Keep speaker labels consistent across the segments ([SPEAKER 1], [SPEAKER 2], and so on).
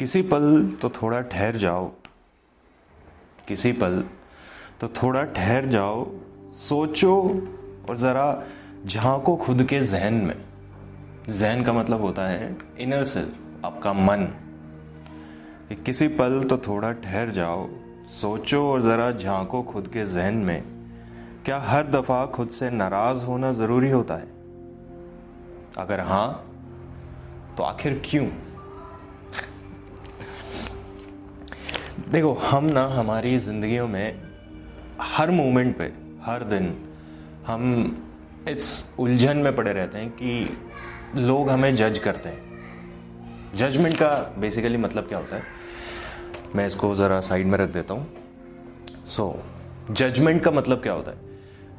[SPEAKER 1] किसी पल तो थोड़ा ठहर जाओ। किसी पल तो थोड़ा ठहर जाओ, सोचो और ज़रा झांको खुद के जहन में। जहन का मतलब होता है इनर सेल्फ आपका मन। कि किसी पल तो थोड़ा ठहर जाओ, सोचो और ज़रा झांको खुद के जहन में। क्या हर दफ़ा खुद से नाराज़ होना ज़रूरी होता है? अगर हाँ तो आखिर क्यों? देखो, हम ना हमारी ज़िंदगियों में हर मोमेंट पे, हर दिन हम इस उलझन में पड़े रहते हैं कि लोग हमें जज करते हैं। जजमेंट का बेसिकली मतलब क्या होता है? मैं इसको ज़रा साइड में रख देता हूँ। सो जजमेंट का मतलब क्या होता है?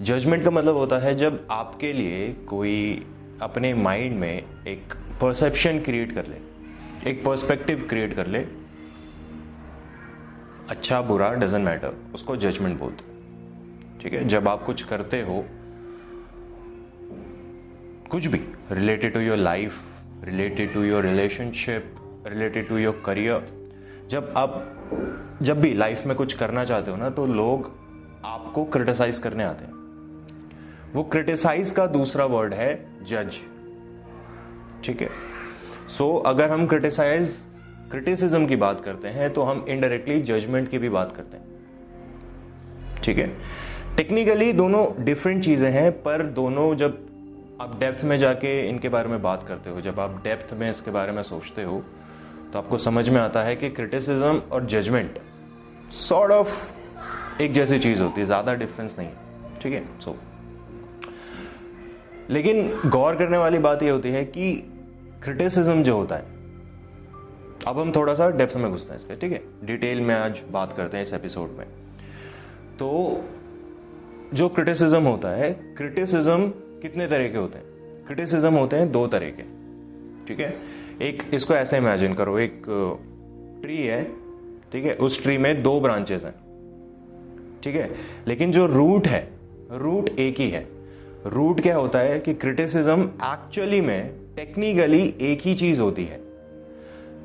[SPEAKER 1] जजमेंट का मतलब होता है जब आपके लिए कोई अपने माइंड में एक परसेप्शन क्रिएट कर ले, एक पर्सपेक्टिव क्रिएट कर ले अच्छा बुरा डजेंट मैटर उसको जजमेंट बोलते ठीक है? जब आप कुछ करते हो, कुछ भी related to your life related to your relationship related to your career जब आप, जब भी लाइफ में कुछ करना चाहते हो ना तो लोग आपको क्रिटिसाइज करने आते हैं। वो क्रिटिसाइज का दूसरा वर्ड है जज ठीक है? सो अगर हम क्रिटिसाइज क्रिटिसिज्म की बात करते हैं तो हम इनडायरेक्टली जजमेंट की भी बात करते हैं। ठीक है? टेक्निकली दोनों डिफरेंट चीज़ें हैं, पर दोनों जब आप डेप्थ में जाके इनके बारे में बात करते हो, जब आप डेप्थ में इसके बारे में सोचते हो तो आपको समझ में आता है कि क्रिटिसिज्म और जजमेंट सॉर्ट ऑफ़ एक जैसी चीज़ होती है, ज़्यादा डिफरेंस नहीं है। ठीक है? सो लेकिन गौर करने वाली बात यह होती है कि क्रिटिसिज्म जो होता है अब हम थोड़ा सा डेप्थ में घुसते हैं इसके, ठीक है? डिटेल में आज बात करते हैं इस एपिसोड में। तो जो क्रिटिसिज्म होता है क्रिटिसिज्म कितने तरह के होते हैं? क्रिटिसिज्म होते हैं दो तरह के, ठीक है? एक, इसको ऐसे इमेजिन करो, एक ट्री है, ठीक है? उस ट्री में दो ब्रांचेस हैं, ठीक है? लेकिन जो रूट है रूट एक ही है। रूट क्या होता है कि क्रिटिसिज्म एक्चुअली में टेक्निकली एक ही चीज़ होती है।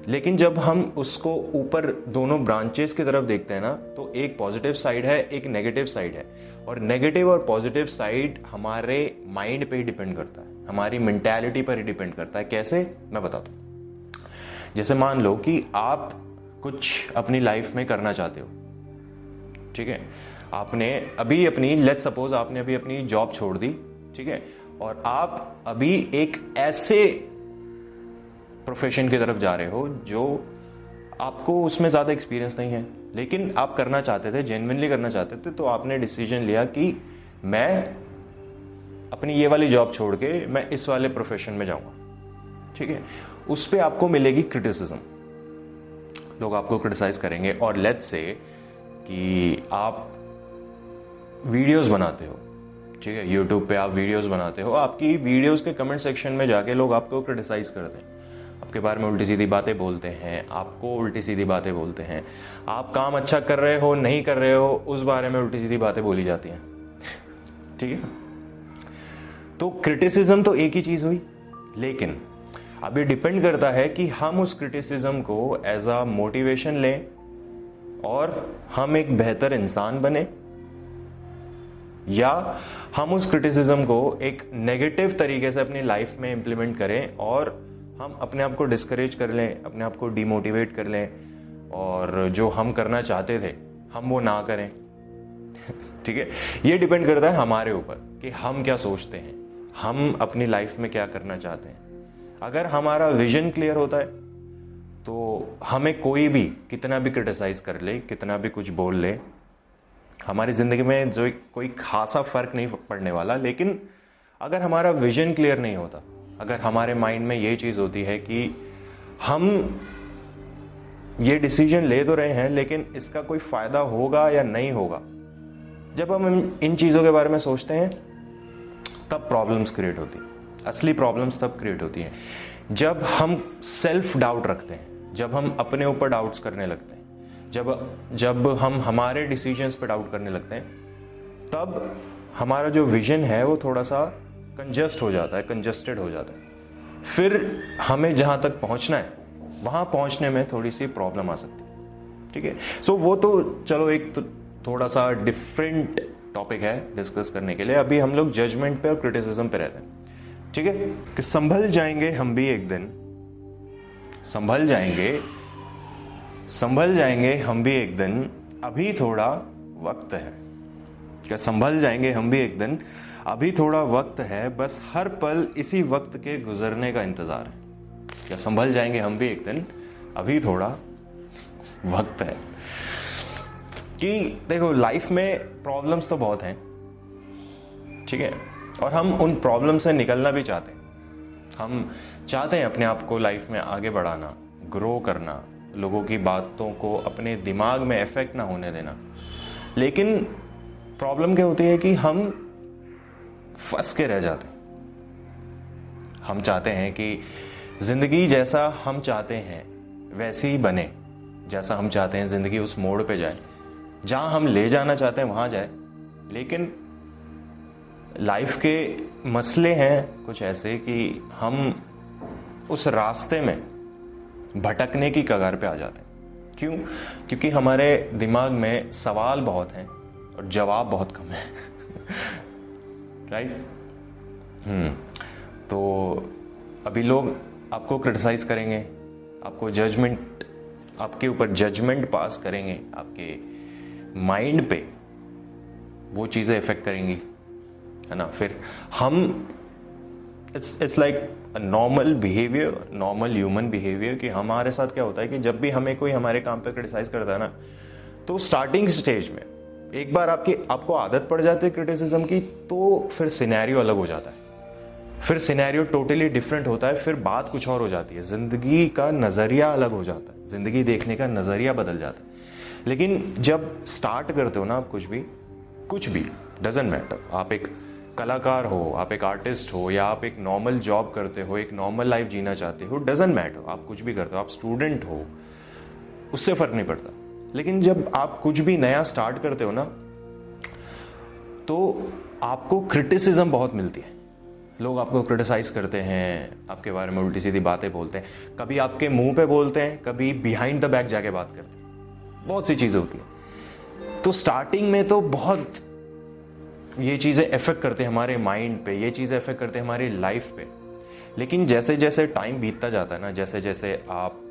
[SPEAKER 1] लेकिन जब हम उसको ऊपर दोनों ब्रांचेस की तरफ़ देखते हैं ना तो एक पॉजिटिव साइड है, एक नेगेटिव साइड है। और नेगेटिव और पॉजिटिव साइड हमारे माइंड पे ही डिपेंड करता है। हमारी मेंटेलिटी पर ही डिपेंड करता है। कैसे? मैं बताता हूँ। जैसे मान लो कि आप कुछ अपनी लाइफ में करना चाहते हो। ठीक है? आपने अभी अपनी लेट सपोज़ आपने अभी अपनी जॉब छोड़ दी। ठीक है? और आप अभी एक ऐसे प्रोफेशन की तरफ़ जा रहे हो, जो आपको उसमें ज़्यादा एक्सपीरियंस नहीं है। लेकिन आप करना चाहते थे जेनविनली करना चाहते थे तो आपने डिसीज़न लिया कि मैं अपनी ये वाली जॉब छोड़ के मैं इस वाले प्रोफेशन में जाऊँगा। ठीक है? उस पर आपको मिलेगी क्रिटिसिज्म लोग आपको क्रिटिसाइज करेंगे और लेट से कि आप वीडियोस बनाते हो। ठीक है? यूट्यूब पे आप वीडियोस बनाते हो। आपकी वीडियोस के कमेंट सेक्शन में जाके लोग आपको क्रिटिसाइज करते हैं। आपके बारे में उल्टी सीधी बातें बोलते हैं, आपको उल्टी सीधी बातें बोलते हैं। आप काम अच्छा कर रहे हो, नहीं कर रहे हो, उस बारे में उल्टी सीधी बातें बोली जाती हैं। ठीक है? तो क्रिटिसिज्म तो एक ही चीज़ हुई, लेकिन अब ये डिपेंड करता है कि हम उस क्रिटिसिज्म को एज अ मोटिवेशन लें और हम एक बेहतर इंसान बने, या हम उस क्रिटिसिज्म को एक नेगेटिव तरीके से अपनी लाइफ में इंप्लीमेंट करें और हम अपने आप को डिस्करेज कर लें, अपने आप को डिमोटिवेट कर लें और जो हम करना चाहते थे, हम वो ना करें। ठीक है? ये डिपेंड करता है हमारे ऊपर कि हम क्या सोचते हैं, हम अपनी लाइफ में क्या करना चाहते हैं। अगर हमारा विजन क्लियर होता है तो हमें कोई भी, कितना भी क्रिटिसाइज कर ले, कितना भी कुछ बोल ले, हमारी ज़िंदगी में जो कोई खासा फ़र्क नहीं पड़ने वाला, लेकिन अगर हमारा विजन क्लियर नहीं होता अगर हमारे माइंड में ये चीज़ होती है कि हम ये डिसीज़न ले तो रहे हैं, लेकिन इसका कोई फ़ायदा होगा या नहीं होगा? जब हम इन चीज़ों के बारे में सोचते हैं, तब प्रॉब्लम्स क्रिएट होती असली प्रॉब्लम्स तब क्रिएट होती हैं। जब हम सेल्फ डाउट रखते हैं, जब हम अपने ऊपर डाउट्स करने लगते हैं, जब जब हम हमारे डिसीजंस पे डाउट करने लगते हैं, तब हमारा जो विजन है वो थोड़ा सा कंजस्ट हो जाता है कंजस्टेड हो जाता है। फिर हमें जहाँ तक पहुँचना है, वहाँ पहुँचने में थोड़ी सी प्रॉब्लम आ सकती है। ठीक है? सो वो तो चलो एक तो थोड़ा सा डिफरेंट टॉपिक है डिस्कस करने के लिए। अभी हम लोग जजमेंट पे और क्रिटिसिज्म पे रहते हैं। ठीक है? कि संभल जाएँगे हम भी एक दिन। संभल जाएँगे संभल जाएँगे हम भी एक दिन। अभी थोड़ा वक्त है। क्या संभल जाएँगे हम भी एक दिन? अभी थोड़ा वक्त है, बस हर पल इसी वक्त के गुजरने का इंतज़ार है। क्या संभल जाएँगे हम भी एक दिन? अभी थोड़ा वक्त है। कि देखो लाइफ में प्रॉब्लम्स तो बहुत हैं, ठीक है? और हम उन प्रॉब्लम से निकलना भी चाहते हैं। हम चाहते हैं अपने आप को लाइफ में आगे बढ़ाना ग्रो करना, लोगों की बातों को अपने दिमाग में इफ़ेक्ट ना होने देना। लेकिन प्रॉब्लम क्या होती है कि हम फंस के रह जाते हम चाहते हैं कि ज़िंदगी जैसा हम चाहते हैं, वैसे ही बने। जैसा हम चाहते हैं ज़िंदगी उस मोड़ पे जाए। जहाँ हम ले जाना चाहते हैं, वहाँ जाए। लेकिन लाइफ के मसले हैं कुछ ऐसे कि हम उस रास्ते में भटकने की कगार पे आ जाते हैं। क्यों? क्योंकि हमारे दिमाग में सवाल बहुत हैं और जवाब बहुत कम है। राइट हम्म तो अभी लोग आपको क्रिटिसाइज करेंगे, आपको जजमेंट आपके ऊपर जजमेंट पास करेंगे, आपके माइंड पे वो चीज़ें इफ़ेक्ट करेंगी, है ना? फिर हम it's it's like normal behaviour normal human behaviour कि हमारे साथ क्या होता है कि जब भी हमें कोई हमारे काम पे क्रिटिसाइज करता है ना तो स्टार्टिंग स्टेज में एक बार आपकी, आपको आदत पड़ जाती है क्रिटिसिज्म की तो फिर सिनेरियो अलग हो जाता है। फिर सिनेरियो टोटली डिफरेंट होता है, फिर बात कुछ और हो जाती है। ज़िंदगी का नज़रिया अलग हो जाता है। ज़िंदगी देखने का नज़रिया बदल जाता है। लेकिन जब स्टार्ट करते हो ना आप कुछ भी कुछ भी डजेंट मैटर आप एक कलाकार हो, आप एक आर्टिस्ट हो, या आप एक नॉर्मल जॉब करते हो, एक नॉर्मल लाइफ जीना चाहते हो डजेंट मैटर आप कुछ भी करते हो, आप स्टूडेंट हो, उससे फ़र्क नहीं पड़ता। लेकिन जब आप कुछ भी नया स्टार्ट करते हो ना तो आपको क्रिटिसिज्म बहुत मिलती है। लोग आपको क्रिटिसाइज करते हैं, आपके बारे में उल्टी सीधी बातें बोलते हैं। कभी आपके मुँह पे बोलते हैं, कभी बिहाइंड द बैक जाके बात करते हैं। बहुत सी चीज़ें होती हैं। तो स्टार्टिंग में तो बहुत ये चीज़ें इफ़ेक्ट करते हैं हमारे माइंड पे, ये चीज़ें इफ़ेक्ट करते हैं हमारी लाइफ पे। लेकिन जैसे जैसे टाइम बीतता जाता है ना जैसे जैसे आप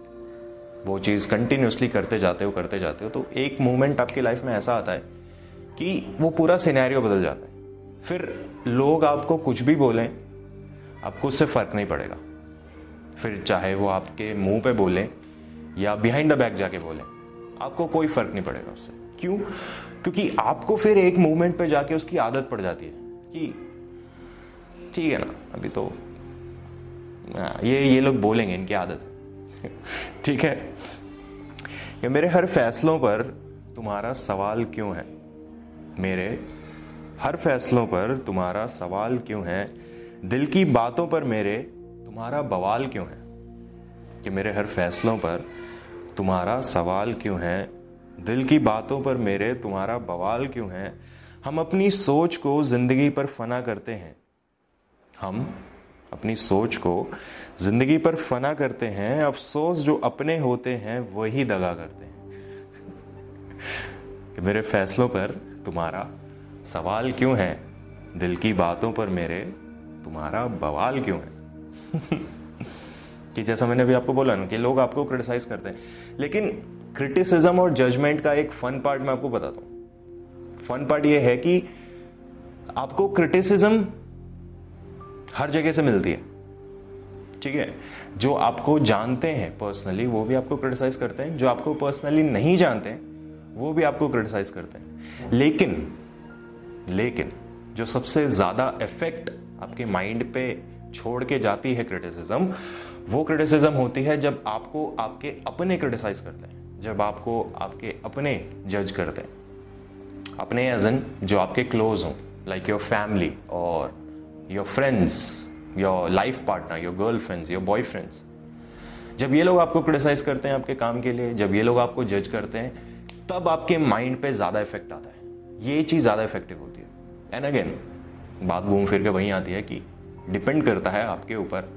[SPEAKER 1] वो चीज़ कंटिन्यूसली करते जाते हो करते जाते हो तो एक मोमेंट आपकी लाइफ में ऐसा आता है कि वो पूरा सिनेरियो बदल जाता है। फिर लोग आपको कुछ भी बोलें आपको उससे फ़र्क नहीं पड़ेगा। फिर चाहे वो आपके मुँह पे बोलें या बिहाइंड द बैक जाके बोलें आपको कोई फ़र्क नहीं पड़ेगा उससे। क्यों? क्योंकि आपको फिर एक मूवमेंट पे जाके उसकी आदत पड़ जाती है कि ठीक है ना अभी तो हाँ, ये ये लोग बोलेंगे इनकी आदत। ठीक है? कि मेरे हर फैसलों पर तुम्हारा सवाल क्यों है? मेरे हर फैसलों पर तुम्हारा सवाल क्यों है? दिल की बातों पर मेरे तुम्हारा बवाल क्यों है? कि मेरे हर फैसलों पर तुम्हारा सवाल क्यों है? दिल की बातों पर मेरे तुम्हारा बवाल क्यों है? हम अपनी सोच को ज़िंदगी पर फना करते हैं। हम अपनी सोच को ज़िंदगी पर फना करते हैं, अफसोस जो अपने होते हैं, वही दगा करते हैं। कि मेरे फैसलों पर तुम्हारा सवाल क्यों है? दिल की बातों पर मेरे तुम्हारा बवाल क्यों है? कि जैसा मैंने अभी आपको बोला ना, कि लोग आपको क्रिटिसाइज करते हैं। लेकिन क्रिटिसिज्म और जजमेंट का एक फन पार्ट मैं आपको बताता हूँ। फन पार्ट ये है कि आपको क्रिटिसिज्म हर जगह से मिलती है। ठीक है? जो आपको जानते हैं पर्सनली वो भी आपको क्रिटिसाइज करते हैं। जो आपको पर्सनली नहीं जानते हैं, वो भी आपको क्रिटिसाइज करते हैं। लेकिन लेकिन, जो सबसे ज़्यादा इफ़ेक्ट आपके माइंड पे छोड़ के जाती है क्रिटिसिज्म वो क्रिटिसिज्म होती है जब आपको आपके अपने क्रिटिसाइज करते हैं। जब आपको आपके अपने जज करते हैं। अपने एज एन जो आपके क्लोज हों लाइक योर फैमिली और your friends your life partner your girl friends your boy friends जब ये लोग आपको क्रिटिसाइज करते हैं आपके काम के लिए, जब ये लोग आपको जज करते हैं, तब आपके माइंड पे ज़्यादा इफ़ेक्ट आता है। ये चीज़ ज़्यादा इफ़ेक्टिव होती है। एंड अगेन बात घूम फिर के वहीं आती है कि डिपेंड करता है आपके ऊपर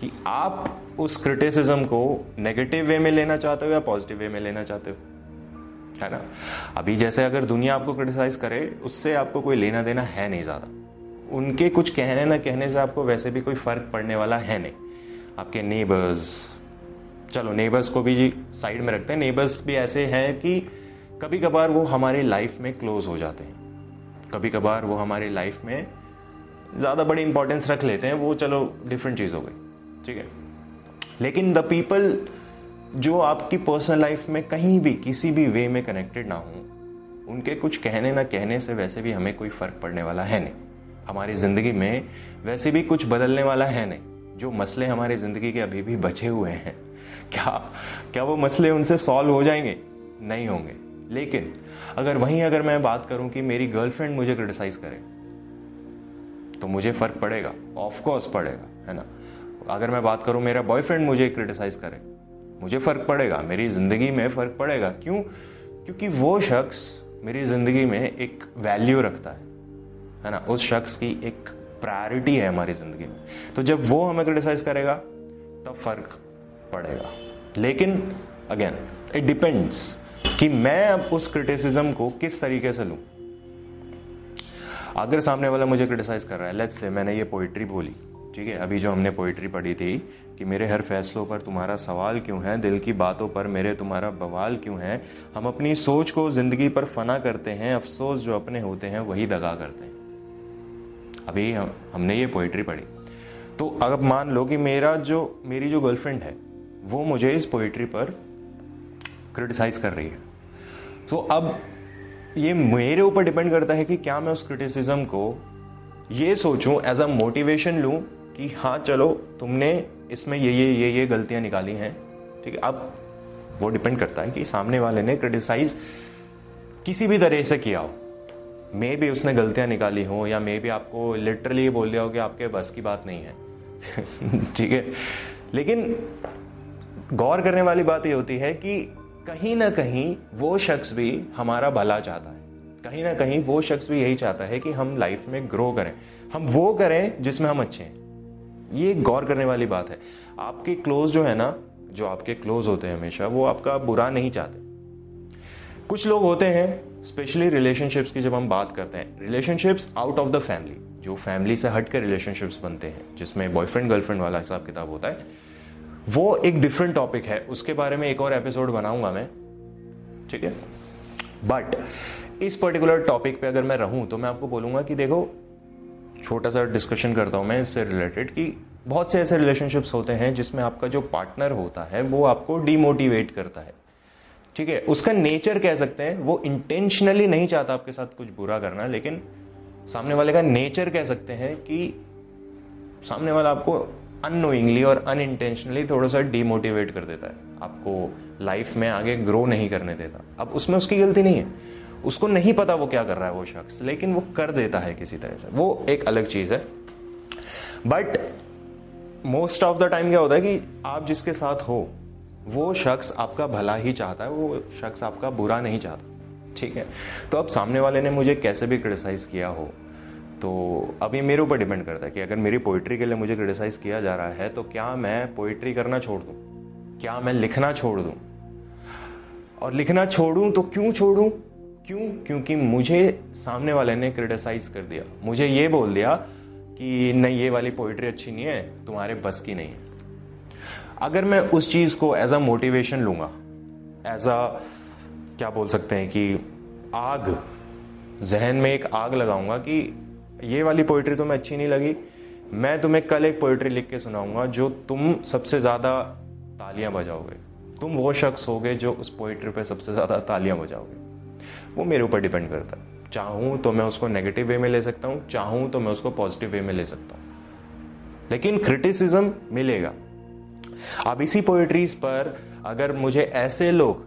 [SPEAKER 1] कि आप उस क्रिटिसिज्म को नेगेटिव वे में लेना चाहते हो या पॉजिटिव वे में लेना चाहते हो। है ना? अभी जैसे अगर दुनिया आपको क्रिटिसाइज करे, उससे आपको कोई लेना देना है नहीं ज़्यादा। उनके कुछ कहने ना कहने से आपको वैसे भी कोई फ़र्क पड़ने वाला है नहीं। आपके नेबर्स चलो नेबर्स को भी साइड में रखते हैं। नेबर्स भी ऐसे हैं कि कभी कभार वो हमारे लाइफ में क्लोज हो जाते हैं। कभी कभार वो हमारे लाइफ में ज़्यादा बड़ी इंपॉर्टेंस रख लेते हैं। वो चलो डिफरेंट चीज़ हो गई। ठीक है? लेकिन द पीपल जो आपकी पर्सनल लाइफ में कहीं भी, किसी भी वे में कनेक्टेड ना हो, उनके कुछ कहने ना कहने से वैसे भी हमें कोई फ़र्क पड़ने वाला है नहीं। हमारी ज़िंदगी में वैसे भी कुछ बदलने वाला है नहीं। जो मसले हमारी ज़िंदगी के अभी भी बचे हुए हैं, क्या क्या वो मसले उनसे सॉल्व हो जाएँगे? नहीं होंगे। लेकिन अगर वहीं अगर मैं बात करूँ कि मेरी गर्लफ्रेंड मुझे क्रिटिसाइज करे तो मुझे फ़र्क पड़ेगा। ऑफ़ कोर्स पड़ेगा, है ना? अगर मैं बात करूँ मेरा बॉयफ्रेंड मुझे क्रिटिसाइज करे, मुझे फ़र्क पड़ेगा। मेरी ज़िंदगी में फ़र्क पड़ेगा। क्यों? क्योंकि वो शख्स मेरी ज़िंदगी में एक वैल्यू रखता है। है ना? उस शख्स की एक प्रायोरिटी है हमारी ज़िंदगी में। तो जब वो हमें क्रिटिसाइज करेगा, तब फ़र्क पड़ेगा। लेकिन अगेन इट डिपेंड्स कि मैं अब उस क्रिटिसिज्म को किस तरीके से लूँ। अगर सामने वाला मुझे क्रिटिसाइज कर रहा है लेट्स से मैंने ये पोइट्री बोली, ठीक है? अभी जो हमने पोइट्री पढ़ी थी कि मेरे हर फैसलों पर तुम्हारा सवाल क्यों है, दिल की बातों पर मेरे तुम्हारा बवाल क्यों है, हम अपनी सोच को ज़िंदगी पर फना करते हैं, अफसोस जो अपने होते हैं, वही दगा करते हैं। अभी हम, हमने ये पोइट्री पढ़ी। तो अब मान लो कि मेरा जो, मेरी जो गर्लफ्रेंड है, वो मुझे इस पोइट्री पर क्रिटिसाइज कर रही है। तो अब ये मेरे ऊपर डिपेंड करता है कि क्या मैं उस क्रिटिसिज्म को ये सोचूं एज अ मोटिवेशन लूँ कि हाँ चलो, तुमने इसमें ये ये ये ये गलतियाँ निकाली हैं। ठीक है, अब वो डिपेंड करता है कि सामने वाले ने क्रिटिसाइज किसी भी तरह से किया हो। मे भी उसने गलतियाँ निकाली हो, या मे भी आपको लिटरली बोल दिया हो कि आपके बस की बात नहीं है। ठीक है? लेकिन गौर करने वाली बात ये होती है कि कहीं ना कहीं वो शख्स भी हमारा भला चाहता है। कहीं ना कहीं वो शख्स भी यही चाहता है कि हम लाइफ में ग्रो करें। हम वो करें जिसमें हम अच्छे हैं। ये गौर करने वाली बात है। आपके क्लोज जो है ना, जो आपके क्लोज होते हैं हमेशा, वो आपका बुरा नहीं चाहते। कुछ लोग होते हैं स्पेशली रिलेशनशिप्स की जब हम बात करते हैं relationships out of the family जो फैमिली से हट कर रिलेशनशिप्स बनते हैं, जिसमें बॉयफ्रेंड गर्लफ्रेंड वाला हिसाब किताब होता है, वो एक डिफरेंट टॉपिक है। उसके बारे में एक और एपिसोड बनाऊँगा मैं, ठीक है? बट इस पर्टिकुलर टॉपिक पे अगर मैं रहूँ तो मैं आपको बोलूँगा कि देखो, छोटा सा डिस्कशन करता हूँ मैं इससे रिलेटेड कि बहुत से ऐसे रिलेशनशिप्स होते हैं जिसमें आपका जो पार्टनर होता है, वो आपको डिमोटिवेट करता है। ठीक है, उसका नेचर कह सकते हैं, वो इंटेंशनली नहीं चाहता आपके साथ कुछ बुरा करना, लेकिन सामने वाले का नेचर कह सकते हैं कि सामने वाला आपको अनोइंगली और अनइंटेंशनली थोड़ा सा डिमोटिवेट कर देता है। आपको लाइफ में आगे ग्रो नहीं करने देता। अब उसमें उसकी गलती नहीं है। उसको नहीं पता वो क्या कर रहा है वो शख्स, लेकिन वो कर देता है किसी तरह से। वो एक अलग चीज़ है। But most of the time क्या होता है कि आप जिसके साथ हो वो शख्स आपका भला ही चाहता है, वो शख्स आपका बुरा नहीं चाहता। ठीक है? तो अब सामने वाले ने मुझे कैसे भी क्रिटिसाइज किया हो तो अब ये मेरे ऊपर डिपेंड करता है कि अगर मेरी पोइट्री के लिए मुझे क्रिटिसाइज किया जा रहा है तो क्या मैं पोइट्री करना छोड़ दूँ? क्या मैं लिखना छोड़ दूँ? और लिखना छोड़ूं तो क्यों छोड़ूं? क्यों? क्योंकि मुझे सामने वाले ने क्रिटिसाइज कर दिया। मुझे ये बोल दिया कि, नहीं, ये वाली पोइट्री अच्छी नहीं है, तुम्हारे बस की नहीं है। अगर मैं उस चीज़ को एज अ मोटिवेशन लूँगा एज अ क्या बोल सकते हैं कि आग, जहन में एक आग लगाऊँगा कि ये वाली पोइट्री तुम्हें अच्छी नहीं लगी। मैं तुम्हें कल एक पोइट्री लिख के सुनाऊँगा जो तुम सबसे ज़्यादा तालियाँ बजाओगे। तुम वो शख्स होगे जो उस पोइट्री पे सबसे ज़्यादा तालियाँ बजाओगे। वो मेरे ऊपर डिपेंड करता है। चाहूँ तो मैं उसको नेगेटिव वे में ले सकता हूँ, चाहूँ तो मैं उसको पॉजिटिव वे में ले सकता हूँ। लेकिन क्रिटिसिज्म मिलेगा। अब इसी पोएट्रीज पर अगर मुझे ऐसे लोग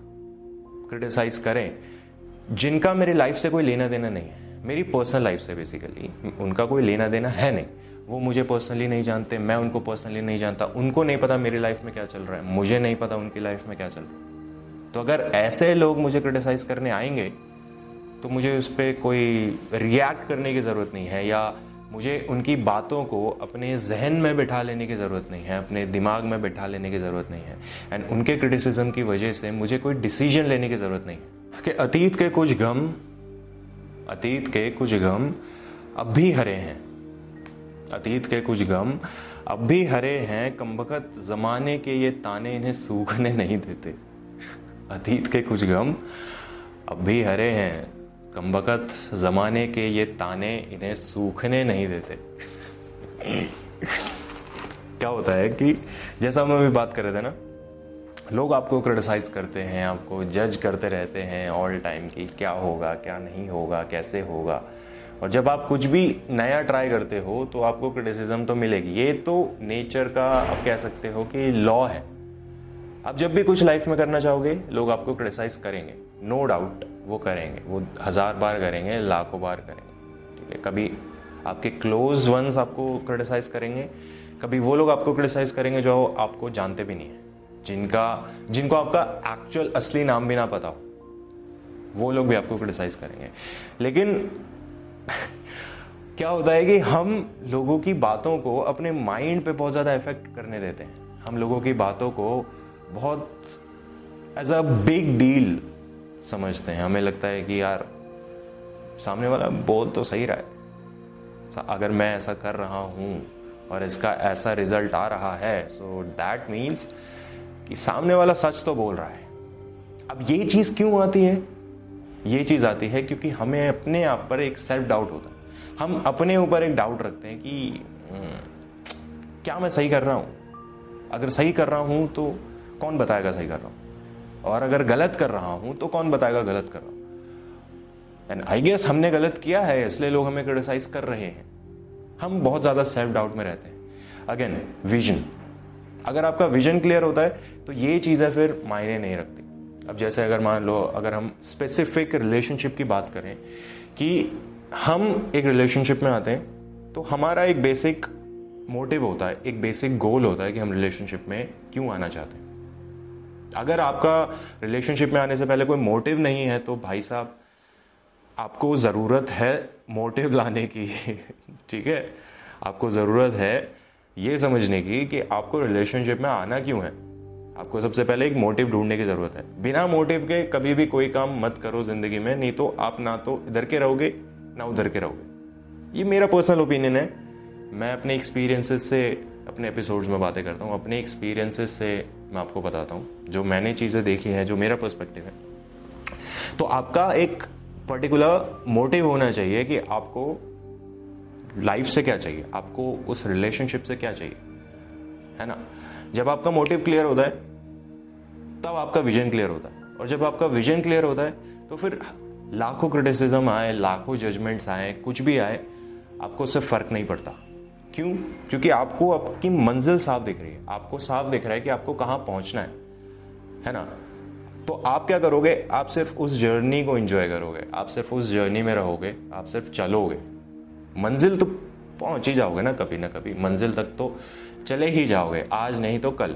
[SPEAKER 1] क्रिटिसाइज करें, जिनका मेरी लाइफ से कोई लेना देना नहीं है, मेरी पर्सनल लाइफ से बेसिकली उनका कोई लेना देना है नहीं, वो मुझे पर्सनली नहीं जानते, मैं उनको पर्सनली नहीं जानता, उनको नहीं पता मेरी लाइफ में क्या चल रहा है, मुझे नहीं पता उनकी लाइफ में क्या चल रहा है। तो अगर ऐसे लोग मुझे क्रिटिसाइज करने आएँगे तो मुझे उस पर कोई रिएक्ट करने की ज़रूरत नहीं है, या मुझे उनकी बातों को अपने जहन में बिठा लेने की ज़रूरत नहीं है, अपने दिमाग में बिठा लेने की ज़रूरत नहीं है। एंड उनके क्रिटिसिज्म की वजह से मुझे कोई डिसीज़न लेने की ज़रूरत नहीं है। कि अतीत के कुछ गम, अतीत के कुछ गम अब भी हरे हैं। अतीत के कुछ गम अब भी हरे हैं कमबकत जमाने के ये ताने इन्हें सूखने नहीं देते। अतीत के कुछ गम अब भी हरे हैं। कमबकत जमाने के ये ताने इन्हें सूखने नहीं देते। क्या होता है कि जैसा हम अभी बात कर रहे थे ना, लोग आपको क्रिटिसाइज करते हैं, आपको जज करते रहते हैं ऑल टाइम की क्या होगा, क्या नहीं होगा, कैसे होगा। और जब आप कुछ भी नया ट्राई करते हो तो आपको क्रिटिसिज्म तो मिलेगी। ये तो नेचर का, आप कह सकते हो कि लॉ है। आप जब भी कुछ लाइफ में करना चाहोगे, लोग आपको क्रिटिसाइज करेंगे। नो no डाउट वो करेंगे, वो हज़ार बार करेंगे, लाखों बार करेंगे। ठीक है, कभी आपके क्लोज वंस आपको क्रिटिसाइज करेंगे, कभी वो लोग आपको क्रिटिसाइज करेंगे जो आपको जानते भी नहीं है, जिनका, जिनको आपका एक्चुअल असली नाम भी ना पता हो, वो लोग भी आपको क्रिटिसाइज करेंगे। लेकिन क्या होता है कि हम लोगों की बातों को अपने माइंड पे बहुत ज़्यादा इफ़ेक्ट करने देते हैं। हम लोगों की बातों को बहुत एज अ बिग डील समझते हैं। हमें लगता है कि यार सामने वाला बोल तो सही रहा है। अगर मैं ऐसा कर रहा हूँ और इसका ऐसा रिज़ल्ट आ रहा है सो दैट मीन्स कि सामने वाला सच तो बोल रहा है। अब ये चीज़ क्यों आती है? ये चीज़ आती है क्योंकि हमें अपने आप पर एक सेल्फ डाउट होता है। हम अपने ऊपर एक डाउट रखते हैं कि हम्म, क्या मैं सही कर रहा हूँ? अगर सही कर रहा हूँ तो कौन बताएगा सही कर रहा हूँ? और अगर गलत कर रहा हूँ तो कौन बताएगा गलत कर रहा हूँ? एंड आई गेस हमने गलत किया है, इसलिए लोग हमें क्रिटिसाइज कर रहे हैं। हम बहुत ज़्यादा सेल्फ डाउट में रहते हैं। अगेन विजन अगर आपका विजन क्लियर होता है तो ये चीज़ें फिर मायने नहीं रखती। अब जैसे अगर मान लो, अगर हम स्पेसिफिक रिलेशनशिप की बात करें, कि हम एक रिलेशनशिप में आते हैं तो हमारा एक बेसिक मोटिव होता है, एक बेसिक गोल होता है कि हम रिलेशनशिप में क्यों आना चाहते हैं। अगर आपका रिलेशनशिप में आने से पहले कोई मोटिव नहीं है तो भाई साहब, आपको ज़रूरत है मोटिव लाने की, ठीक है? आपको ज़रूरत है ये समझने की कि आपको रिलेशनशिप में आना क्यों है। आपको सबसे पहले एक मोटिव ढूँढने की ज़रूरत है। बिना मोटिव के कभी भी कोई काम मत करो ज़िंदगी में, नहीं तो आप ना तो इधर के रहोगे, ना उधर के रहोगे। ये मेरा पर्सनल ओपिनियन है। मैं अपने एक्सपीरियंसेस से अपने एपिसोड्स में बातें करता हूँ, अपने एक्सपीरियंसेस से मैं आपको बताता हूँ, जो मैंने चीज़ें देखी हैं, जो मेरा पर्सपेक्टिव है। तो आपका एक पर्टिकुलर मोटिव होना चाहिए कि आपको लाइफ से क्या चाहिए, आपको उस रिलेशनशिप से क्या चाहिए, है ना? जब आपका मोटिव क्लियर होता है, तब आपका विजन क्लियर होता है। और जब आपका विजन क्लियर होता है तो फिर लाखों क्रिटिसिज्म आए, लाखों जजमेंट्स आए, कुछ भी आए, आपको उससे फ़र्क नहीं पड़ता। क्यों? क्योंकि आपको आपकी मंजिल साफ़ दिख रही है। आपको साफ़ दिख रहा है कि आपको कहाँ पहुँचना है। है ना? तो आप क्या करोगे? आप सिर्फ़ उस जर्नी को एंजॉय करोगे। आप सिर्फ़ उस जर्नी में रहोगे। आप सिर्फ़ चलोगे। मंजिल तो पहुँच ही जाओगे ना कभी ना कभी। मंजिल तक तो चले ही जाओगे। आज नहीं तो कल।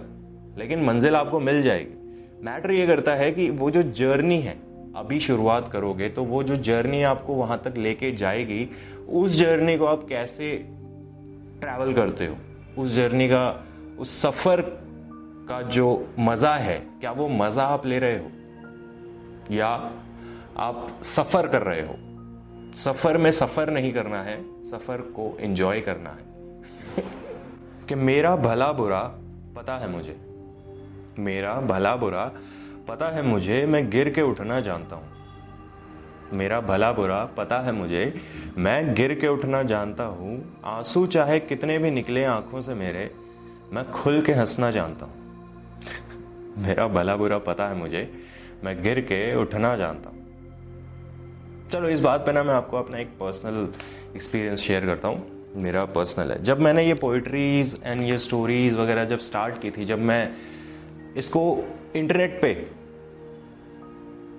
[SPEAKER 1] लेकिन मंजिल आपको मिल जाएगी। मैटर ये करता है कि वो जो जर्नी है, अभी शुरुआत करोगे तो वो जो जर्नी आपको वहाँ तक लेके जाएगी, उस जर्नी को आप कैसे ट्रैवल करते हो, उस जर्नी का, उस सफ़र का जो मज़ा है, क्या वो मज़ा आप ले रहे हो? या आप सफ़र कर रहे हो? सफ़र में सफ़र नहीं करना है, सफ़र को एंजॉय करना है। कि मेरा भला बुरा पता है मुझे। मेरा भला बुरा पता है मुझे, मैं गिर के उठना जानता हूँ। मेरा भला बुरा पता है मुझे। मैं गिर के उठना जानता हूँ। आँसू चाहे कितने भी निकले आँखों से मेरे, मैं खुल के हंसना जानता हूँ। मेरा भला बुरा पता है मुझे। मैं गिर के उठना जानता हूँ। चलो, इस बात पे ना मैं आपको अपना एक पर्सनल एक्सपीरियंस शेयर करता हूँ। मेरा पर्सनल है। जब मैंने ये पोइट्रीज एंड ये स्टोरीज वगैरह जब स्टार्ट की थी, जब मैं इसको इंटरनेट पे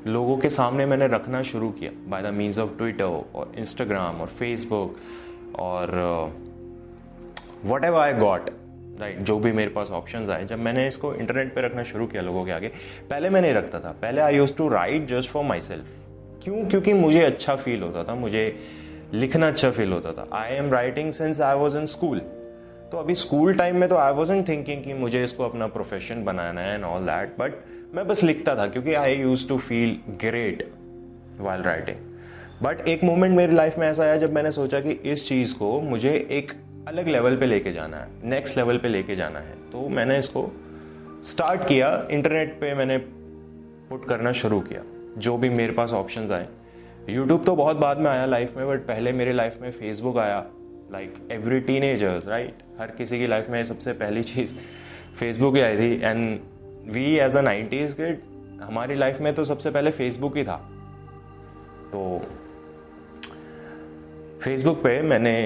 [SPEAKER 1] लोगों के सामने मैंने रखना शुरू किया by the means of Twitter और इंस्टाग्राम और फेसबुक और whatever I got right जो भी मेरे पास ऑप्शंस आए, जब मैंने इसको इंटरनेट पे रखना शुरू किया लोगों के आगे, पहले मैं नहीं रखता था। पहले I used to write just for myself क्यों? क्योंकि मुझे अच्छा फील होता था, मुझे लिखना अच्छा फील होता था। I am writing since I was in school तो अभी स्कूल टाइम में तो आई वॉज़ थिंकिंग कि मुझे इसको अपना प्रोफेशन बनाना है एंड ऑल दैट बट मैं बस लिखता था क्योंकि I used to feel great while writing but एक मोमेंट मेरी लाइफ में ऐसा आया जब मैंने सोचा कि इस चीज़ को मुझे एक अलग लेवल पे लेके जाना है नेक्स्ट लेवल पे लेके जाना है. तो मैंने इसको स्टार्ट किया इंटरनेट पे मैंने पुट करना शुरू किया. जो भी मेरे पास ऑप्शंस आए. यूट्यूब तो बहुत बाद में आया लाइफ में बट पहले मेरे लाइफ में फेसबुक आया. Like every teenagers right हर किसी की लाइफ में सबसे पहली चीज़ फेसबुक ही आई थी। And we as a nineties kid हमारी लाइफ में तो सबसे पहले फेसबुक ही था। तो फेसबुक पे मैंने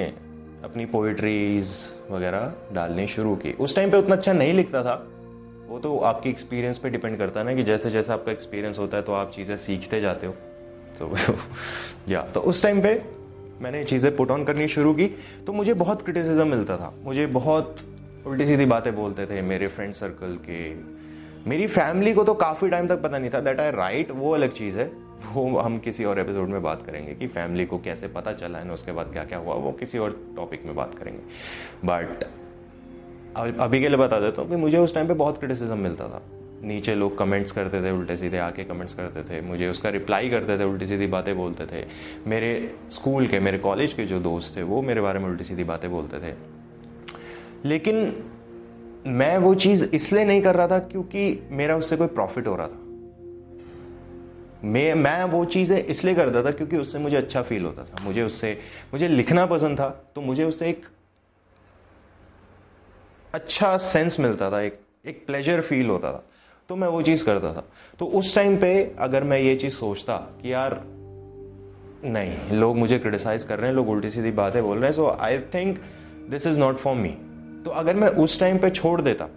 [SPEAKER 1] अपनी पोइट्रीज वगैरह डालनी शुरू की। उस टाइम पे उतना अच्छा नहीं लिखता था। वो तो आपकी एक्सपीरियंस पे डिपेंड करता है ना कि जैसे जैसे आपका एक्सपीरियंस होता है तो आप चीज़ें सीखते जाते हो। तो या तो उस टाइम पे मैंने चीज़ें पुट ऑन करनी शुरू की तो मुझे बहुत क्रिटिसिज्म मिलता था। मुझे बहुत उल्टी सीधी बातें बोलते थे मेरे फ्रेंड सर्कल के। मेरी फैमिली को तो काफ़ी टाइम तक पता नहीं था दैट आई राइट वो अलग चीज़ है। वो हम किसी और एपिसोड में बात करेंगे कि फैमिली को कैसे पता चला है ना उसके बाद क्या क्या हुआ, वो किसी और टॉपिक में बात करेंगे। बट अभी के लिए बता देता हूँ कि मुझे उस टाइम पे बहुत क्रिटिसिज्म मिलता था। नीचे लोग कमेंट्स करते थे, उल्टे सीधे आके कमेंट्स करते थे, मुझे उसका रिप्लाई करते थे, उल्टी सीधी बातें बोलते थे। मेरे स्कूल के, मेरे कॉलेज के जो दोस्त थे, वो मेरे बारे में उल्टी सीधी बातें बोलते थे। लेकिन मैं वो चीज़ इसलिए नहीं कर रहा था क्योंकि मेरा उससे कोई प्रॉफिट हो रहा था। मैं मैं वो चीज़ें इसलिए करता था क्योंकि उससे मुझे अच्छा फील होता था। मुझे उससे, मुझे लिखना पसंद था तो मुझे उससे एक अच्छा सेंस मिलता था, एक एक प्लेजर फील होता था। तो मैं वो चीज़ करता था। तो उस टाइम पे अगर मैं ये चीज़ सोचता कि यार, नहीं, लोग मुझे क्रिटिसाइज कर रहे हैं, लोग उल्टी सीधी बातें बोल रहे हैं so I think this is not for me तो अगर मैं उस टाइम पे छोड़ देता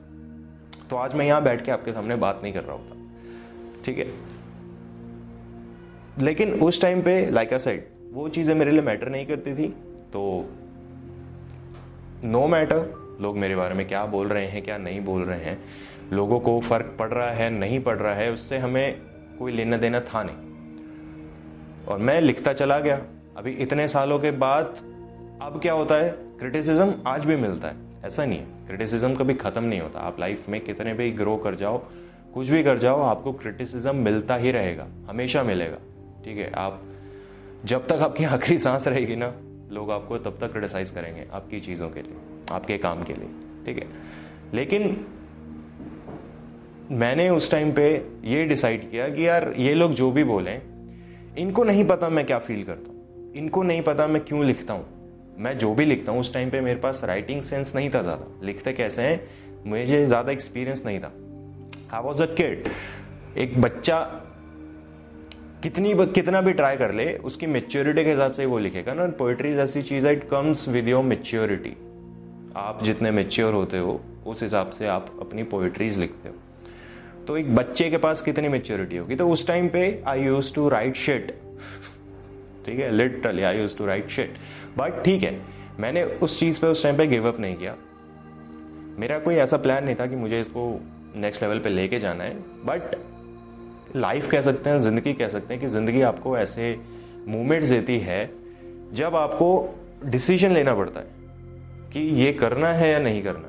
[SPEAKER 1] तो आज मैं यहाँ बैठ के आपके सामने बात नहीं कर रहा होता। ठीक है? लेकिन उस टाइम पे लाइक अ सेड वो चीज़ें मेरे लिए मैटर नहीं करती थी तो नो no मैटर लोग मेरे बारे में क्या बोल रहे हैं, क्या नहीं बोल रहे हैं लोगों को फ़र्क पड़ रहा है, नहीं पड़ रहा है, उससे हमें कोई लेना देना था नहीं। और मैं लिखता चला गया। अभी इतने सालों के बाद अब क्या होता है? क्रिटिसिज्म आज भी मिलता है। ऐसा नहीं है। क्रिटिसिज्म कभी खत्म नहीं होता। आप लाइफ में कितने भी ग्रो कर जाओ, कुछ भी कर जाओ, आपको क्रिटिसिज्म मिलता ही रहेगा। हमेशा मिलेगा। ठीक है? आप जब तक आपकी आखिरी सांस रहेगी ना, लोग आपको तब तक क्रिटिसाइज करेंगे आपकी चीज़ों के लिए, आपके काम के लिए। ठीक है? लेकिन मैंने उस टाइम पे ये डिसाइड किया कि यार, ये लोग जो भी बोले, इनको नहीं पता मैं क्या फील करता हूँ। इनको नहीं पता मैं क्यों लिखता हूँ। मैं जो भी लिखता हूँ, उस टाइम पे मेरे पास राइटिंग सेंस नहीं था ज़्यादा। लिखते कैसे हैं? मुझे ज़्यादा एक्सपीरियंस नहीं था। आई वॉज़ अ किड एक बच्चा कितनी कितना भी ट्राई कर ले, उसकी मेच्योरिटी के हिसाब से वो लिखेगा ना। पोइट्री ऐसी चीज़ है it comes with your maturity आप जितने मेच्योर होते हो, उस हिसाब से आप अपनी पोइट्रीज लिखते हो। तो एक बच्चे के पास कितनी मेच्योरिटी होगी? तो उस टाइम पे I used to write shit ठीक है? Literally I used to write shit but ठीक है. मैंने उस चीज़ पे उस टाइम पे गिव अप नहीं किया. मेरा कोई ऐसा प्लान नहीं था कि मुझे इसको नेक्स्ट लेवल पे लेके जाना है. बट लाइफ कह सकते हैं, ज़िंदगी कह सकते हैं कि ज़िंदगी आपको ऐसे मोमेंट्स देती है जब आपको डिसीज़न लेना पड़ता है कि ये करना है या नहीं करना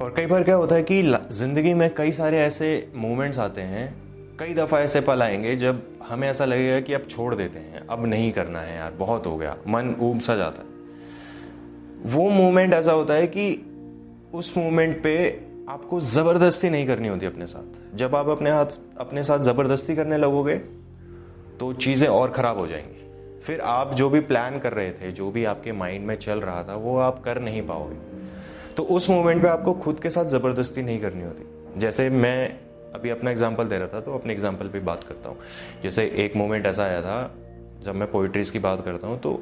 [SPEAKER 1] और कई बार क्या होता है कि ज़िंदगी में कई सारे ऐसे मोमेंट्स आते हैं, कई दफ़ा ऐसे पल आएँगे जब हमें ऐसा लगेगा कि अब छोड़ देते हैं, अब नहीं करना है यार, बहुत हो गया, मन ऊब सा जाता है। वो मोमेंट ऐसा होता है कि उस मोमेंट पे आपको ज़बरदस्ती नहीं करनी होती अपने साथ। जब आप अपने हाथ, अपने साथ ज़बरदस्ती करने लगोगे तो चीज़ें और ख़राब हो जाएँगी। फिर आप जो भी प्लान कर रहे थे, जो भी आपके माइंड में चल रहा था, वो आप कर नहीं पाओगे। तो उस मोमेंट पे आपको खुद के साथ ज़बरदस्ती नहीं करनी होती। जैसे मैं अभी अपना एग्ज़ाम्पल दे रहा था तो अपने एग्ज़ाम्पल पे बात करता हूँ। जैसे एक मोमेंट ऐसा आया था, जब मैं पोइट्रीज की बात करता हूँ तो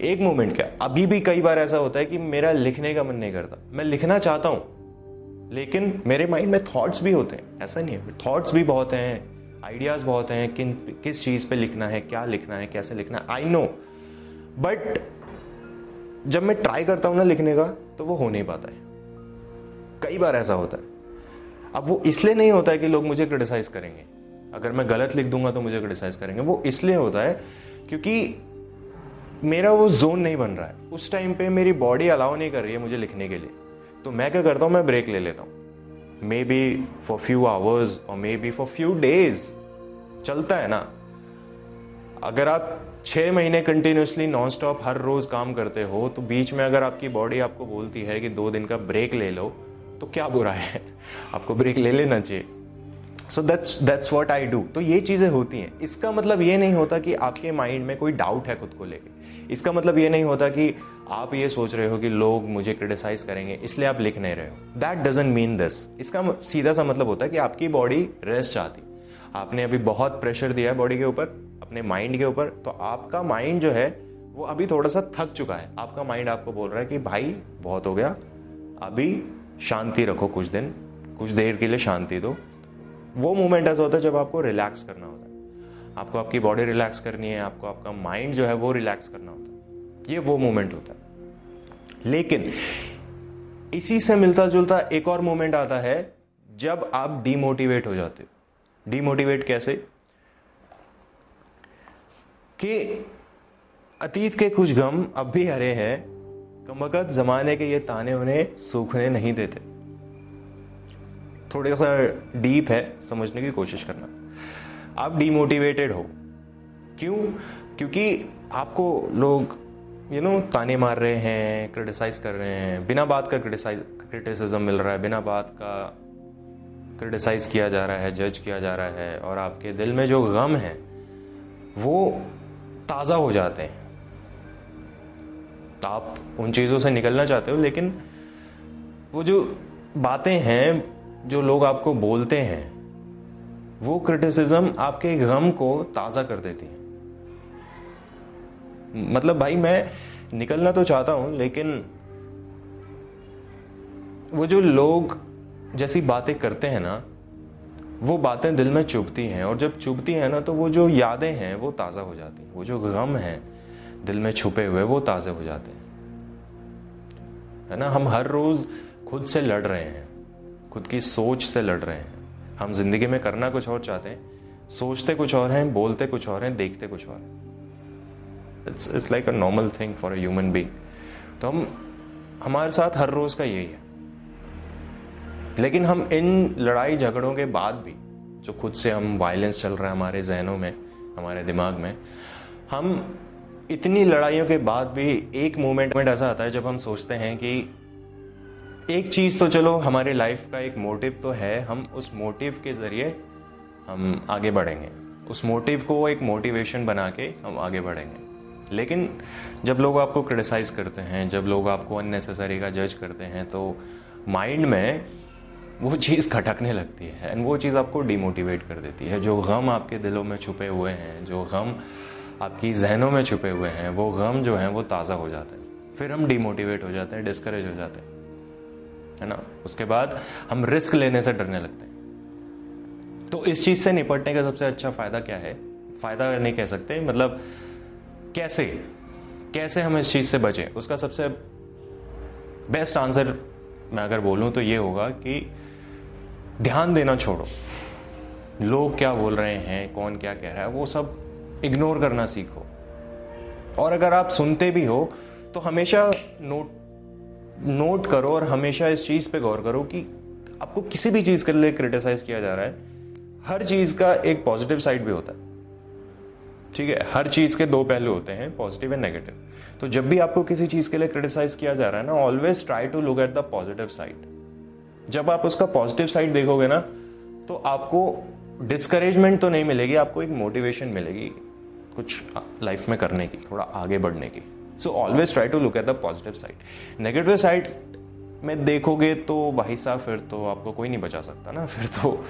[SPEAKER 1] एक मोमेंट क्या? अभी भी कई बार ऐसा होता है कि मेरा लिखने का मन नहीं करता। मैं लिखना चाहता हूँ, लेकिन मेरे माइंड में थॉट्स भी होते हैं। ऐसा नहीं है। थॉट्स भी बहुत हैं आइडियाज़ बहुत हैं, किन, किस चीज़ पे लिखना है, क्या लिखना है, कैसे लिखना है आई नो बट जब मैं ट्राई करता हूँ ना लिखने का तो वो हो नहीं पाता है। कई बार ऐसा होता है। अब वो इसलिए नहीं होता है कि लोग मुझे क्रिटिसाइज करेंगे। अगर मैं गलत लिख दूँगा तो मुझे क्रिटिसाइज करेंगे। वो इसलिए होता है क्योंकि मेरा वो जोन नहीं बन रहा है। उस टाइम पे मेरी बॉडी अलाउ नहीं कर रही है मुझे लिखने के लिए। तो मैं क्या करता हूँ? मैं ब्रेक ले लेता हूँ। Maybe for few hours और maybe for few days चलता है ना। अगर आप छह महीने कंटिन्यूसली नॉन स्टॉप हर रोज काम करते हो तो बीच में अगर आपकी बॉडी आपको बोलती है कि दो दिन का ब्रेक ले लो तो क्या बुरा है? आपको ब्रेक ले लेना चाहिए। So that's that's what I do तो ये चीज़ें होती हैं। इसका मतलब ये नहीं होता कि आपके माइंड में कोई डाउट है खुद को लेके। इसका मतलब ये नहीं होता कि आप ये सोच रहे हो कि लोग मुझे क्रिटिसाइज करेंगे, इसलिए आप लिख नहीं रहे हो। दैट डजेंट मीन दिस इसका सीधा सा मतलब होता है कि आपकी बॉडी रेस्ट चाहती आपने अभी बहुत प्रेशर दिया है बॉडी के ऊपर, अपने माइंड के ऊपर तो आपका माइंड जो है, वो अभी थोड़ा सा थक चुका है। आपका माइंड आपको बोल रहा है कि, भाई, बहुत हो गया, अभी शांति रखो कुछ दिन, कुछ देर के लिए शांति दो। वो मोमेंट ऐसा होता है जब आपको रिलैक्स करना होता है। आपको आपकी बॉडी रिलैक्स करनी है, आपको आपका माइंड जो है वो रिलैक्स करना होता है। ये वो मोमेंट होता है। लेकिन, इसी से मिलता जुलता एक और मोमेंट आता है, जब आप डीमोटिवेट हो जाते हो। डीमोटिवेट कैसे? कि अतीत के कुछ गम अब भी हरे हैं कमकत जमाने के ये ताने उन्हें सूखने नहीं देते। थोड़ा सा डीप है, समझने की कोशिश करना। आप डिमोटिवेटेड हो। क्यों? क्योंकि आपको लोग यू नो ताने मार रहे हैं क्रिटिसाइज कर रहे हैं। बिना बात का क्रिटिसाइज क्रिटिसिज्म मिल रहा है, बिना बात का क्रिटिसाइज किया जा रहा है जज किया जा रहा है और आपके दिल में जो गम है, वो ताज़ा हो जाते हैं। आप उन चीज़ों से निकलना चाहते हो, लेकिन वो जो बातें हैं, जो लोग आपको बोलते हैं, वो क्रिटिसिज्म आपके गम को ताज़ा कर देती है। मतलब भाई, मैं निकलना तो चाहता हूँ, लेकिन वो जो लोग जैसी बातें करते हैं ना, वो बातें दिल में चुभती हैं और जब चुभती हैं ना तो वो जो यादें हैं, वो ताज़ा हो जाती हैं। वो जो गम हैं दिल में छुपे हुए, वो ताज़े हो जाते हैं। है ना? हम हर रोज़ खुद से लड़ रहे हैं, खुद की सोच से लड़ रहे हैं। हम ज़िंदगी में करना कुछ और चाहते हैं, सोचते कुछ और हैं, बोलते कुछ और हैं, देखते कुछ और हैं। It's it's like a normal thing for a human being तो हम, हमारे साथ हर रोज का यही है। लेकिन हम इन लड़ाई झगड़ों के बाद भी, जो खुद से हम वायलेंस चल रहा है हमारे जहनों में, हमारे दिमाग में, हम इतनी लड़ाइयों के बाद भी एक मोमेंट में ऐसा आता है जब हम सोचते हैं कि एक चीज़ तो चलो, हमारे लाइफ का एक मोटिव तो है, हम उस मोटिव के ज़रिए हम आगे बढ़ेंगे। उस मोटिव को एक मोटिवेशन बना के हम आगे बढ़ेंगे। लेकिन जब लोग आपको क्रिटिसाइज करते हैं, जब लोग आपको अननेसेसरी का जज करते हैं तो माइंड में वो चीज़ खटकने लगती है एंड वो चीज़ आपको डिमोटिवेट कर देती है। जो गम आपके दिलों में छुपे हुए हैं, जो गम आपकी जहनों में छुपे हुए हैं, वो गम जो हैं, वो ताज़ा हो जाते हैं। फिर हम डिमोटिवेट हो जाते हैं डिस्करेज हो जाते हैं। है ना? उसके बाद हम रिस्क लेने से डरने लगते हैं। तो इस चीज़ से निपटने का सबसे अच्छा फ़ायदा क्या है? फ़ायदा नहीं कह सकते मतलब कैसे? कैसे हम इस चीज़ से बचें? उसका सबसे बेस्ट आंसर मैं अगर बोलूँ तो ये होगा कि ध्यान देना छोड़ो। लोग क्या बोल रहे हैं, कौन क्या कह रहा है, वो सब इग्नोर करना सीखो। और अगर आप सुनते भी हो तो हमेशा नोट नोट करो और हमेशा इस चीज़ पे गौर करो कि आपको किसी भी चीज़ के लिए क्रिटिसाइज किया जा रहा है। हर चीज़ का एक पॉजिटिव साइड भी होता है। ठीक है? हर चीज़ के दो पहलू होते हैं पॉजिटिव एंड नेगेटिव तो जब भी आपको किसी चीज़ के लिए क्रिटिसाइज किया जा रहा है ना always try to look at the positive side जब आप उसका पॉजिटिव साइड देखोगे ना तो आपको डिस्करेजमेंट तो नहीं मिलेगी, आपको एक मोटिवेशन मिलेगी कुछ लाइफ में करने की, थोड़ा आगे बढ़ने की। So always try to look at the positive side negative side में देखोगे तो भाई साहब, फिर तो आपको कोई नहीं बचा सकता ना, फिर तो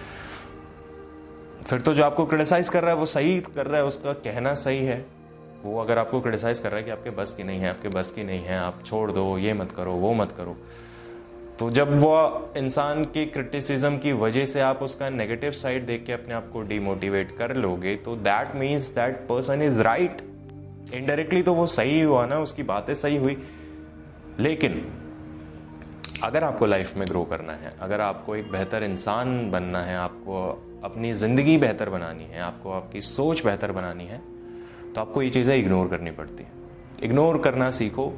[SPEAKER 1] फिर तो जो आपको क्रिटिसाइज कर रहा है वो सही कर रहा है, उसका कहना सही है। वो अगर आपको क्रिटिसाइज कर रहा है कि आपके बस की नहीं है, आपके बस की नहीं है, आप छोड़ दो, ये मत करो, वो मत करो। तो जब वो इंसान की क्रिटिसिज्म की वजह से आप उसका नेगेटिव साइड देख के अपने आप को डिमोटिवेट कर लोगे तो that means that person is right indirectly तो वो सही हुआ ना, उसकी बातें सही हुई। लेकिन अगर आपको लाइफ में ग्रो करना है, अगर आपको एक बेहतर इंसान बनना है, आपको अपनी ज़िंदगी बेहतर बनानी है, आपको आपकी सोच बेहतर बनानी है तो आपको ये चीज़ें इग्नोर करनी पड़ती है। इग्नोर करना सीखो।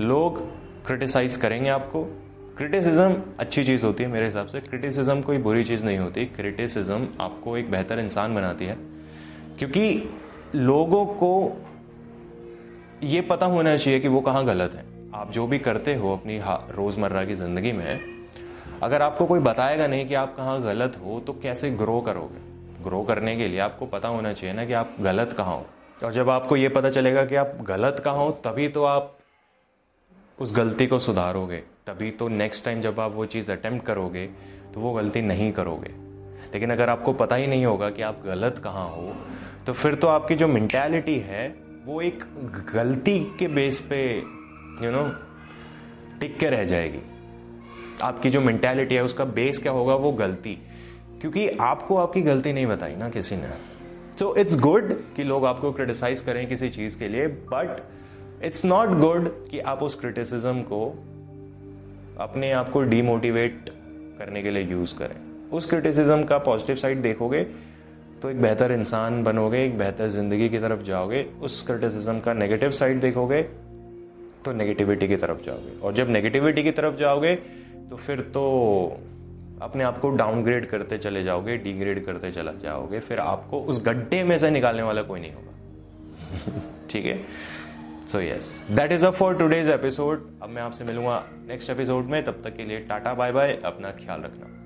[SPEAKER 1] लोग क्रिटिसाइज करेंगे आपको क्रिटिसिज्म अच्छी चीज़ होती है मेरे हिसाब से। क्रिटिसिज्म कोई बुरी चीज़ नहीं होती। क्रिटिसिज्म आपको एक बेहतर इंसान बनाती है। क्योंकि लोगों को ये पता होना चाहिए कि वो कहाँ गलत है। आप जो भी करते हो अपनी रोज़मर्रा की ज़िंदगी में, अगर आपको कोई बताएगा नहीं कि आप कहाँ गलत हो तो कैसे ग्रो करोगे? ग्रो करने के लिए आपको पता होना चाहिए ना कि आप गलत कहाँ हो। और जब आपको ये पता चलेगा कि आप गलत कहाँ हो, तभी तो आप उस गलती को सुधारोगे। तभी तो नेक्स्ट टाइम जब आप वो चीज़ अटेम्प्ट करोगे तो वो गलती नहीं करोगे। लेकिन अगर आपको पता ही नहीं होगा कि आप गलत कहाँ हो तो फिर तो आपकी जो मैंटेलिटी है, वो एक गलती के बेस पे यू नो टिक के रह जाएगी। आपकी जो मैंटेलिटी है, उसका बेस क्या होगा? वो गलती। क्योंकि आपको आपकी गलती नहीं बताई ना किसी ने। सो इट्स गुड कि लोग आपको क्रिटिसाइज करें किसी चीज़ के लिए बट इट्स नॉट गुड कि आप उस क्रिटिसिज्म को अपने आप को डीमोटिवेट करने के लिए यूज़ करें। उस क्रिटिसिज्म का पॉजिटिव साइड देखोगे तो एक बेहतर इंसान बनोगे, एक बेहतर ज़िंदगी की तरफ़ जाओगे। उस क्रिटिसिज्म का नेगेटिव साइड देखोगे तो नेगेटिविटी की तरफ़ जाओगे। और जब नेगेटिविटी की तरफ़ जाओगे तो फिर तो अपने आप को डाउनग्रेड करते चले जाओगे डिग्रेड करते चला जाओगे। फिर आपको उस गड्ढे में से निकालने वाला कोई नहीं होगा। ठीक है? So yes that is a for today's episode अब मैं आपसे मिलूँगा नेक्स्ट एपिसोड में. तब तक के लिए टाटा बाय बाय अपना ख्याल रखना।